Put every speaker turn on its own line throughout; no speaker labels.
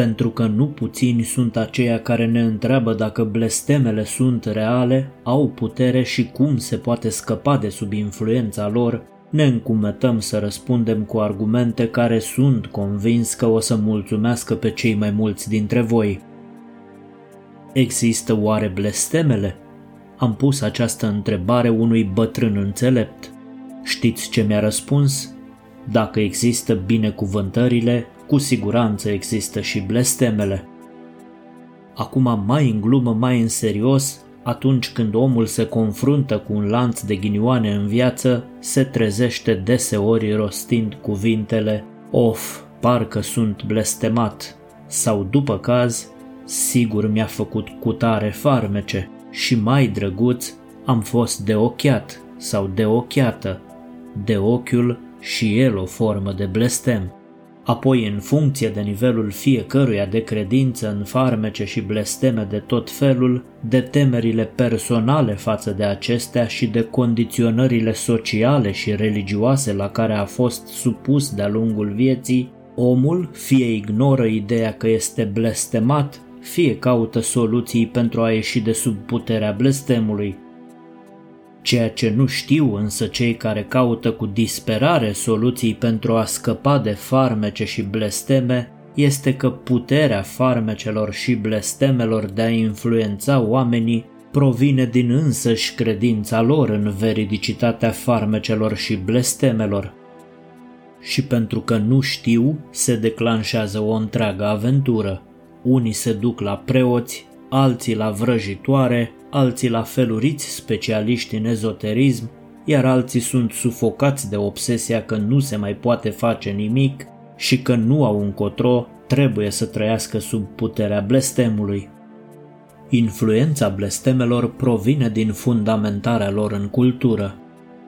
pentru că nu puțini sunt aceia care ne întreabă dacă blestemele sunt reale, au putere și cum se poate scăpa de sub influența lor, ne încumetăm să răspundem cu argumente care sunt convins că o să mulțumească pe cei mai mulți dintre voi. Există oare blestemele? Am pus această întrebare unui bătrân înțelept. Știți ce mi-a răspuns? Dacă există binecuvântările, cu siguranță există și blestemele. Acum mai în glumă, mai în serios, atunci când omul se confruntă cu un lanț de ghinioane în viață, se trezește deseori rostind cuvintele Of, parcă sunt blestemat, sau după caz, sigur mi-a făcut cutare farmece și mai drăguț, am fost de ochiat sau de ochiată, de ochiul și el o formă de blestem. Apoi, în funcție de nivelul fiecăruia de credință în farmece și blesteme de tot felul, de temerile personale față de acestea și de condiționările sociale și religioase la care a fost supus de-a lungul vieții, omul fie ignoră ideea că este blestemat, fie caută soluții pentru a ieși de sub puterea blestemului, Ceea ce nu știu însă cei care caută cu disperare soluții pentru a scăpa de farmece și blesteme este că puterea farmecelor și blestemelor de a influența oamenii provine din însăși credința lor în veridicitatea farmecelor și blestemelor. Și pentru că nu știu, se declanșează o întreagă aventură. Unii se duc la preoți, alții la vrăjitoare, alții la feluriți specialiști în ezoterism, iar alții sunt sufocați de obsesia că nu se mai poate face nimic și că nu au încotro, trebuie să trăiască sub puterea blestemului. Influența blestemelor provine din fundamentarea lor în cultură.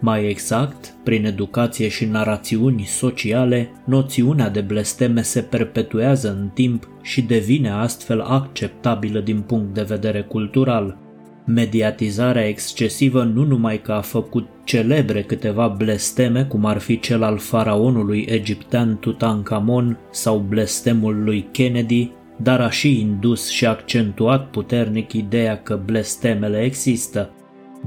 Mai exact, prin educație și narațiuni sociale, noțiunea de blesteme se perpetuează în timp și devine astfel acceptabilă din punct de vedere cultural. Mediatizarea excesivă nu numai că a făcut celebre câteva blesteme, cum ar fi cel al faraonului egiptean Tutankhamon sau blestemul lui Kennedy, dar a și indus și accentuat puternic ideea că blestemele există.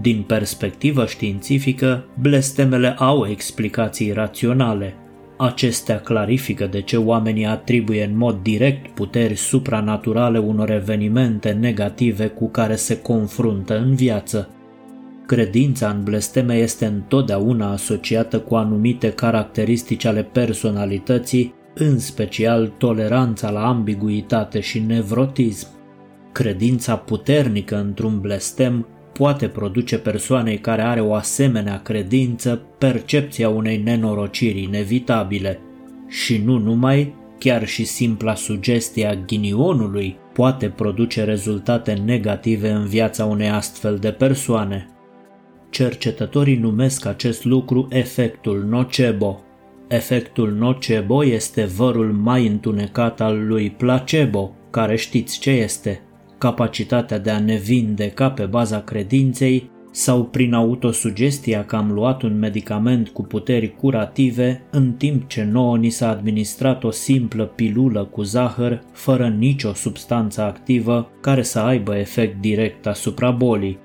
Din perspectivă științifică, blestemele au explicații raționale, Acestea clarifică de ce oamenii atribuie în mod direct puteri supranaturale unor evenimente negative cu care se confruntă în viață. Credința în blesteme este întotdeauna asociată cu anumite caracteristici ale personalității, în special toleranța la ambiguitate și nevrotism. Credința puternică într-un blestem poate produce persoanei care are o asemenea credință percepția unei nenorociri inevitabile. Și nu numai, chiar și simpla sugestie a ghinionului poate produce rezultate negative în viața unei astfel de persoane. Cercetătorii numesc acest lucru efectul nocebo. Efectul nocebo este vărul mai întunecat al lui placebo, care știți ce este – capacitatea de a ne vindeca pe baza credinței sau prin autosugestia că am luat un medicament cu puteri curative, în timp ce nouă ni s-a administrat o simplă pilulă cu zahăr, fără nicio substanță activă care să aibă efect direct asupra bolii.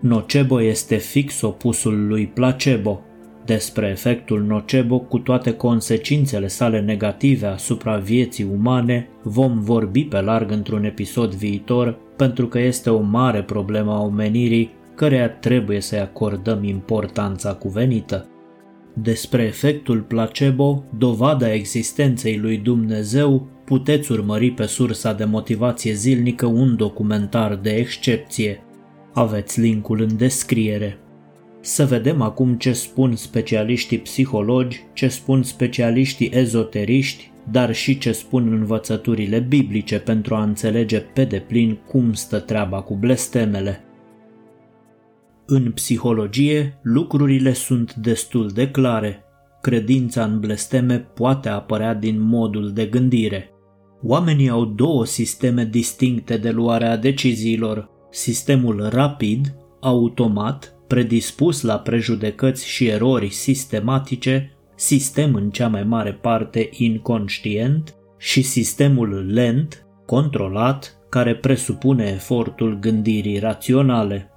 Nocebo este fix opusul lui placebo, despre efectul nocebo cu toate consecințele sale negative asupra vieții umane vom vorbi pe larg într-un episod viitor pentru că este o mare problemă a omenirii căreia trebuie să-i acordăm importanța cuvenită. Despre efectul placebo, dovada existenței lui Dumnezeu, puteți urmări pe sursa de motivație zilnică un documentar de excepție. Aveți linkul în descriere. Să vedem acum ce spun specialiștii psihologi, ce spun specialiștii ezoteriști, dar și ce spun învățăturile biblice pentru a înțelege pe deplin cum stă treaba cu blestemele. În psihologie, lucrurile sunt destul de clare. Credința în blesteme poate apărea din modul de gândire. Oamenii au două sisteme distincte de luare a deciziilor, sistemul rapid, automat predispus la prejudecăți și erori sistematice, sistem în cea mai mare parte inconștient, și sistemul lent, controlat, care presupune efortul gândirii raționale.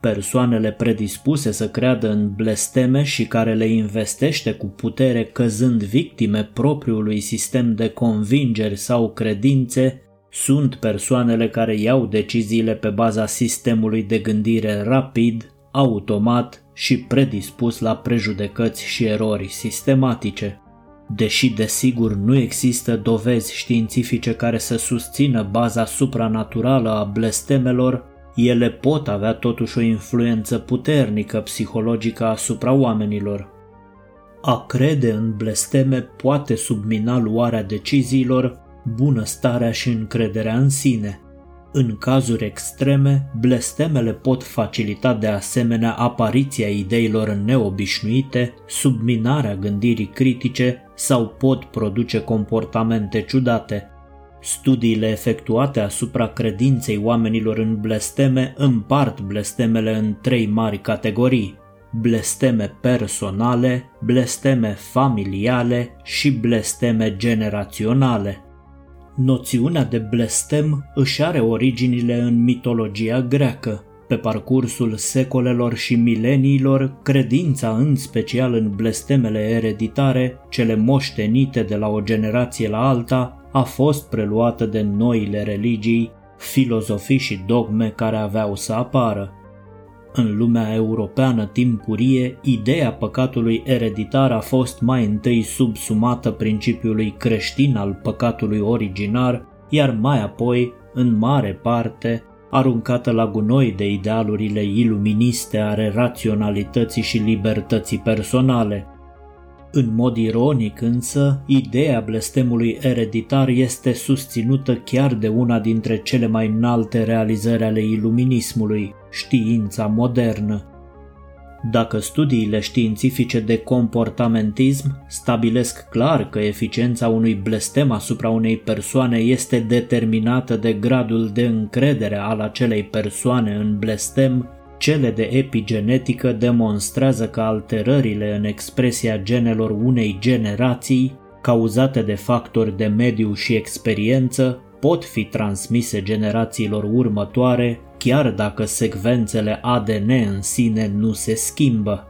Persoanele predispuse să creadă în blesteme și care le investește cu putere căzând victime propriului sistem de convingeri sau credințe sunt persoanele care iau deciziile pe baza sistemului de gândire rapid, automat și predispus la prejudecăți și erori sistematice. Deși desigur nu există dovezi științifice care să susțină baza supranaturală a blestemelor, ele pot avea totuși o influență puternică psihologică asupra oamenilor. A crede în blesteme poate submina luarea deciziilor, bunăstarea și încrederea în sine. În cazuri extreme, blestemele pot facilita de asemenea apariția ideilor neobișnuite, subminarea gândirii critice sau pot produce comportamente ciudate. Studiile efectuate asupra credinței oamenilor în blesteme împart blestemele în trei mari categorii: blesteme personale, blesteme familiale și blesteme generaționale. Noțiunea de blestem își are originile în mitologia greacă. Pe parcursul secolelor și mileniilor, credința în special în blestemele ereditare, cele moștenite de la o generație la alta, a fost preluată de noile religii, filozofii și dogme care aveau să apară. În lumea europeană timpurie, ideea păcatului ereditar a fost mai întâi subsumată principiului creștin al păcatului originar, iar mai apoi, în mare parte, aruncată la gunoi de idealurile iluministe ale raționalității și libertății personale. În mod ironic însă, ideea blestemului ereditar este susținută chiar de una dintre cele mai înalte realizări ale iluminismului, știința modernă. Dacă studiile științifice de comportamentism stabilesc clar că eficiența unui blestem asupra unei persoane este determinată de gradul de încredere al acelei persoane în blestem, cele de epigenetică demonstrează că alterările în expresia genelor unei generații, cauzate de factori de mediu și experiență, pot fi transmise generațiilor următoare, chiar dacă secvențele ADN în sine nu se schimbă.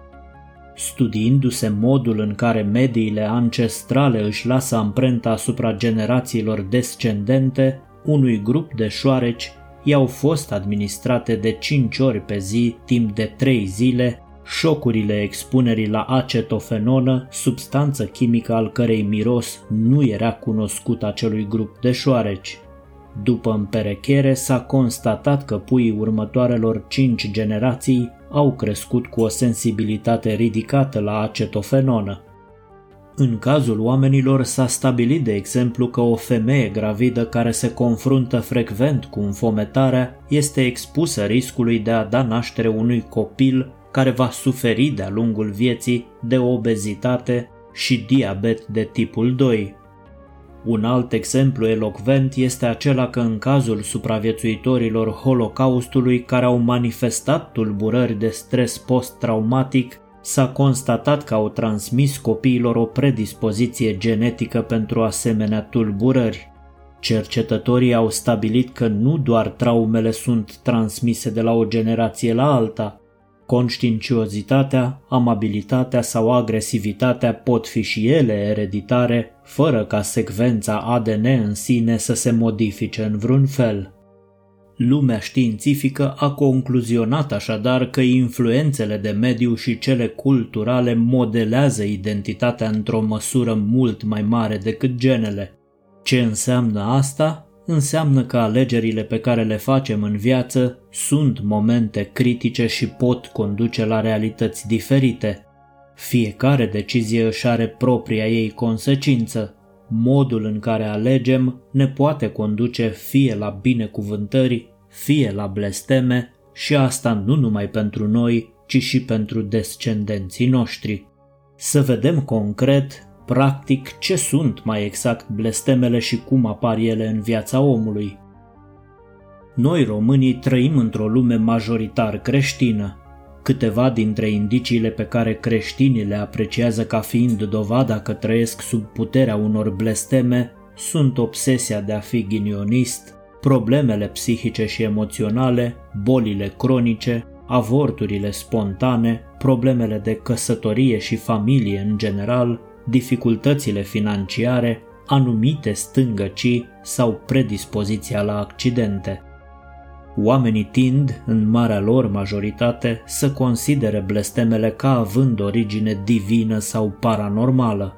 Studiindu-se modul în care mediile ancestrale își lasă amprenta asupra generațiilor descendente, unui grup de șoareci i-au fost administrate de 5 ori pe zi timp de 3 zile șocurile expunerii la acetofenonă, substanță chimică al cărei miros nu era cunoscut acelui grup de șoareci. După împerechere s-a constatat că puii următoarelor 5 generații au crescut cu o sensibilitate ridicată la acetofenonă. În cazul oamenilor s-a stabilit de exemplu că o femeie gravidă care se confruntă frecvent cu înfometarea este expusă riscului de a da naștere unui copil care va suferi de-a lungul vieții de obezitate și diabet de tipul 2. Un alt exemplu elocvent este acela că în cazul supraviețuitorilor Holocaustului care au manifestat tulburări de stres post-traumatic, s-a constatat că au transmis copiilor o predispoziție genetică pentru asemenea tulburări. Cercetătorii au stabilit că nu doar traumele sunt transmise de la o generație la alta, conștiinciozitatea, amabilitatea sau agresivitatea pot fi și ele ereditare, fără ca secvența ADN în sine să se modifice în vreun fel. Lumea științifică a concluzionat așadar că influențele de mediu și cele culturale modelează identitatea într-o măsură mult mai mare decât genele. Ce înseamnă asta? Înseamnă că alegerile pe care le facem în viață sunt momente critice și pot conduce la realități diferite. Fiecare decizie își are propria ei consecință, modul în care alegem ne poate conduce fie la binecuvântări, fie la blesteme și asta nu numai pentru noi, ci și pentru descendenții noștri. Să vedem concret, practic, ce sunt mai exact blestemele și cum apar ele în viața omului. Noi românii trăim într-o lume majoritar creștină, Câteva dintre indiciile pe care creștinii le apreciază ca fiind dovada că trăiesc sub puterea unor blesteme sunt obsesia de a fi ghinionist, problemele psihice și emoționale, bolile cronice, avorturile spontane, problemele de căsătorie și familie în general, dificultățile financiare, anumite stângăcii sau predispoziția la accidente. Oamenii tind, în marea lor majoritate, să considere blestemele ca având origine divină sau paranormală.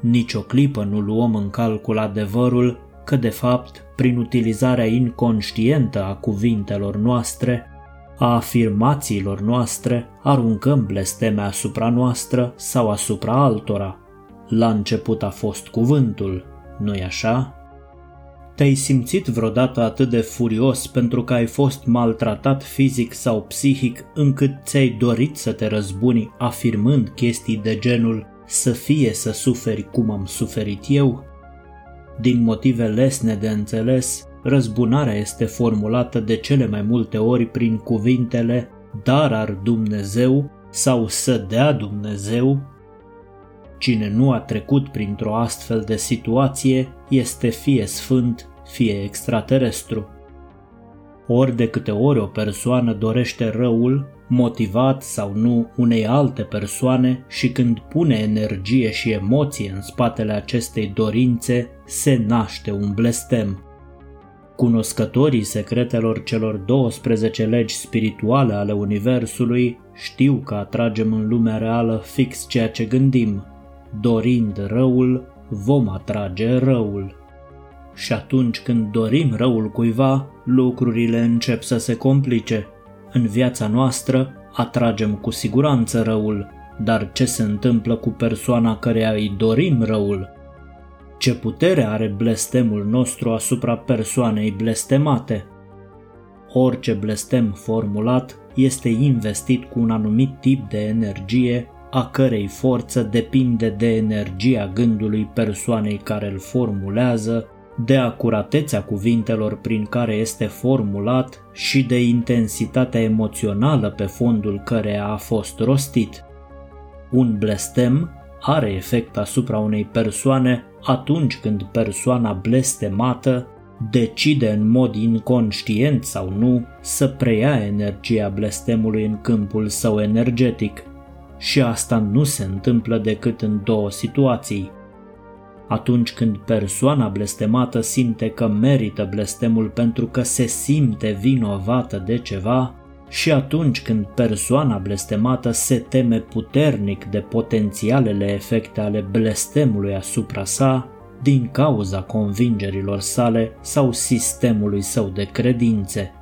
Nici o clipă nu luăm în calcul adevărul că, de fapt, prin utilizarea inconștientă a cuvintelor noastre, a afirmațiilor noastre, aruncăm blesteme asupra noastră sau asupra altora. La început a fost cuvântul, nu-i așa? Te-ai simțit vreodată atât de furios pentru că ai fost maltratat fizic sau psihic încât ți-ai dorit să te răzbuni afirmând chestii de genul să fie să suferi cum am suferit eu? Din motive lesne de înțeles, răzbunarea este formulată de cele mai multe ori prin cuvintele dar ar Dumnezeu sau să dea Dumnezeu. Cine nu a trecut printr-o astfel de situație este fie sfânt, fie extraterestru. Ori de câte ori o persoană dorește răul, motivat sau nu unei alte persoane și când pune energie și emoție în spatele acestei dorințe, se naște un blestem. Cunoscătorii secretelor celor 12 legi spirituale ale Universului știu că atragem în lumea reală fix ceea ce gândim. Dorind răul, vom atrage răul. Și atunci când dorim răul cuiva, lucrurile încep să se complice. În viața noastră atragem cu siguranță răul, dar ce se întâmplă cu persoana care îi dorim răul? Ce putere are blestemul nostru asupra persoanei blestemate? Orice blestem formulat este investit cu un anumit tip de energie, a cărei forță depinde de energia gândului persoanei care îl formulează, de acuratețea cuvintelor prin care este formulat și de intensitatea emoțională pe fondul care a fost rostit. Un blestem are efect asupra unei persoane atunci când persoana blestemată decide în mod inconștient sau nu să preia energia blestemului în câmpul său energetic. Și asta nu se întâmplă decât în două situații. Atunci când persoana blestemată simte că merită blestemul pentru că se simte vinovată de ceva, și atunci când persoana blestemată se teme puternic de potențialele efecte ale blestemului asupra sa, din cauza convingerilor sale sau sistemului său de credințe.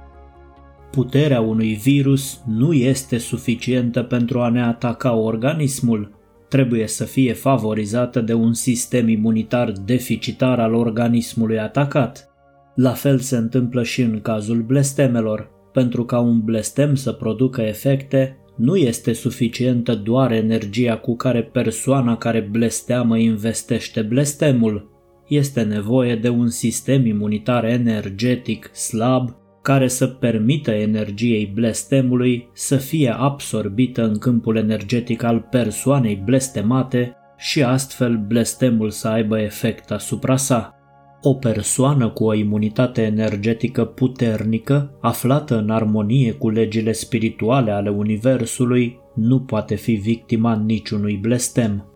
Puterea unui virus nu este suficientă pentru a ne ataca organismul, trebuie să fie favorizată de un sistem imunitar deficitar al organismului atacat. La fel se întâmplă și în cazul blestemelor pentru ca un blestem să producă efecte, nu este suficientă doar energia cu care persoana care blesteamă investește blestemul. Este nevoie de un sistem imunitar energetic slab care să permită energiei blestemului să fie absorbită în câmpul energetic al persoanei blestemate și astfel blestemul să aibă efect asupra sa. O persoană cu o imunitate energetică puternică, aflată în armonie cu legile spirituale ale Universului, nu poate fi victima niciunui blestem.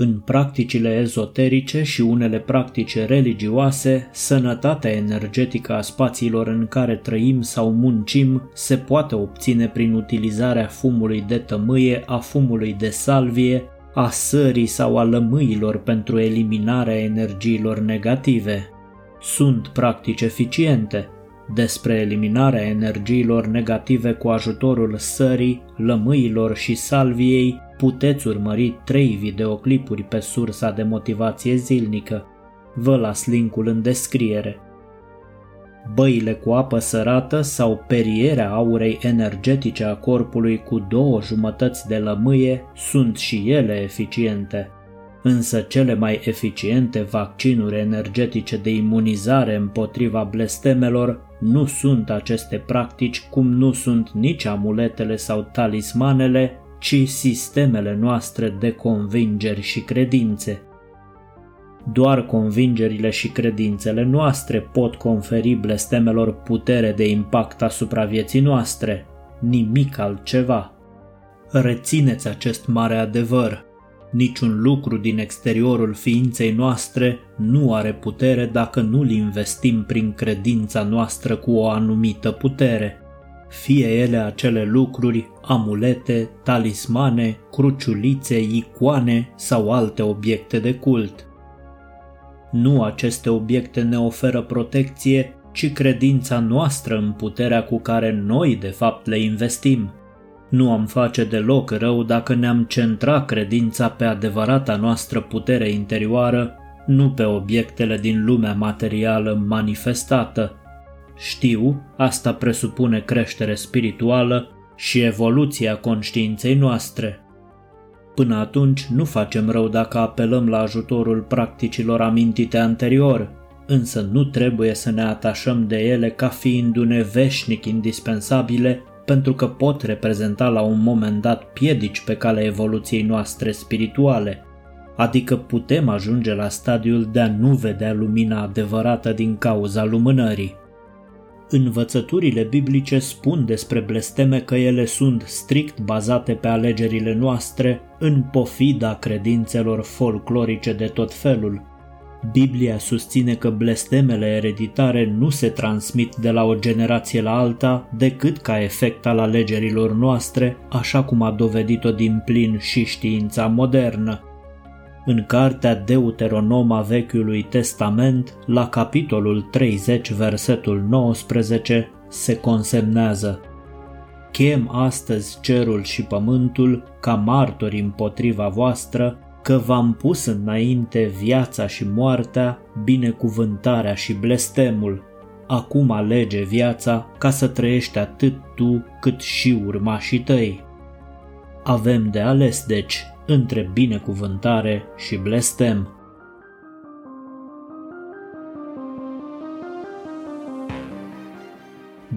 În practicile ezoterice și unele practici religioase, sănătatea energetică a spațiilor în care trăim sau muncim se poate obține prin utilizarea fumului de tămâie, a fumului de salvie, a sării sau a lămâilor pentru eliminarea energiilor negative. Sunt practici eficiente. Despre eliminarea energiilor negative cu ajutorul sării, lămâilor și salviei puteți urmări trei videoclipuri pe sursa de motivație zilnică. Vă las linkul în descriere. Băile cu apă sărată sau perierea aurei energetice a corpului cu două jumătăți de lămâie sunt și ele eficiente. Însă cele mai eficiente vaccinuri energetice de imunizare împotriva blestemelor nu sunt aceste practici cum nu sunt nici amuletele sau talismanele, ci sistemele noastre de convingeri și credințe. Doar convingerile și credințele noastre pot conferi blestemelor putere de impact asupra vieții noastre, nimic altceva. Rețineți acest mare adevăr. Niciun lucru din exteriorul ființei noastre nu are putere dacă nu-l investim prin credința noastră cu o anumită putere. Fie ele acele lucruri, amulete, talismane, cruciulițe, icoane sau alte obiecte de cult. Nu aceste obiecte ne oferă protecție, ci credința noastră în puterea cu care noi de fapt le investim. Nu am face deloc rău dacă ne-am centra credința pe adevărata noastră putere interioară, nu pe obiectele din lumea materială manifestată. Știu, asta presupune creștere spirituală și evoluția conștiinței noastre. Până atunci nu facem rău dacă apelăm la ajutorul practicilor amintite anterior, însă nu trebuie să ne atașăm de ele ca fiindu-ne veșnic indispensabile pentru că pot reprezenta la un moment dat piedici pe calea evoluției noastre spirituale, adică putem ajunge la stadiul de a nu vedea lumina adevărată din cauza lumânării. Învățăturile biblice spun despre blesteme că ele sunt strict bazate pe alegerile noastre în pofida credințelor folclorice de tot felul. Biblia susține că blestemele ereditare nu se transmit de la o generație la alta decât ca efect al alegerilor noastre, așa cum a dovedit-o din plin și știința modernă. În cartea Deuteronom a Vechiului Testament, la capitolul 30, versetul 19, se consemnează Chem astăzi cerul și pământul ca martori împotriva voastră, că v-am pus înainte viața și moartea, binecuvântarea și blestemul. Acum alege viața ca să trăiești atât tu cât și urmașii tăi. Avem de ales, deci, între binecuvântare și blestem.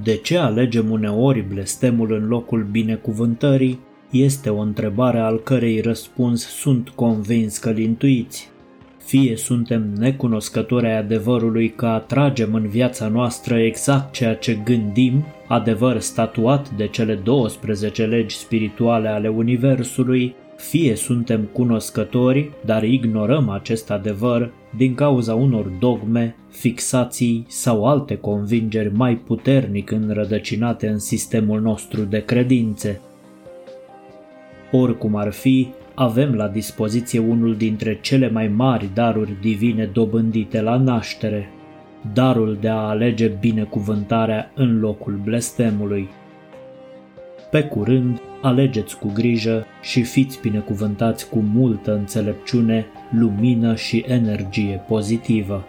De ce alegem uneori blestemul în locul binecuvântării este o întrebare al cărei răspuns sunt convins că-l intuiți. Fie suntem necunoscători ai adevărului că atragem în viața noastră exact ceea ce gândim, adevăr statuat de cele 12 legi spirituale ale Universului, fie suntem cunoscători, dar ignorăm acest adevăr din cauza unor dogme, fixații sau alte convingeri mai puternic înrădăcinate în sistemul nostru de credințe. Oricum ar fi, avem la dispoziție unul dintre cele mai mari daruri divine dobândite la naștere, darul de a alege binecuvântarea în locul blestemului. Pe curând, alegeți cu grijă și fiți binecuvântați cu multă înțelepciune, lumină și energie pozitivă.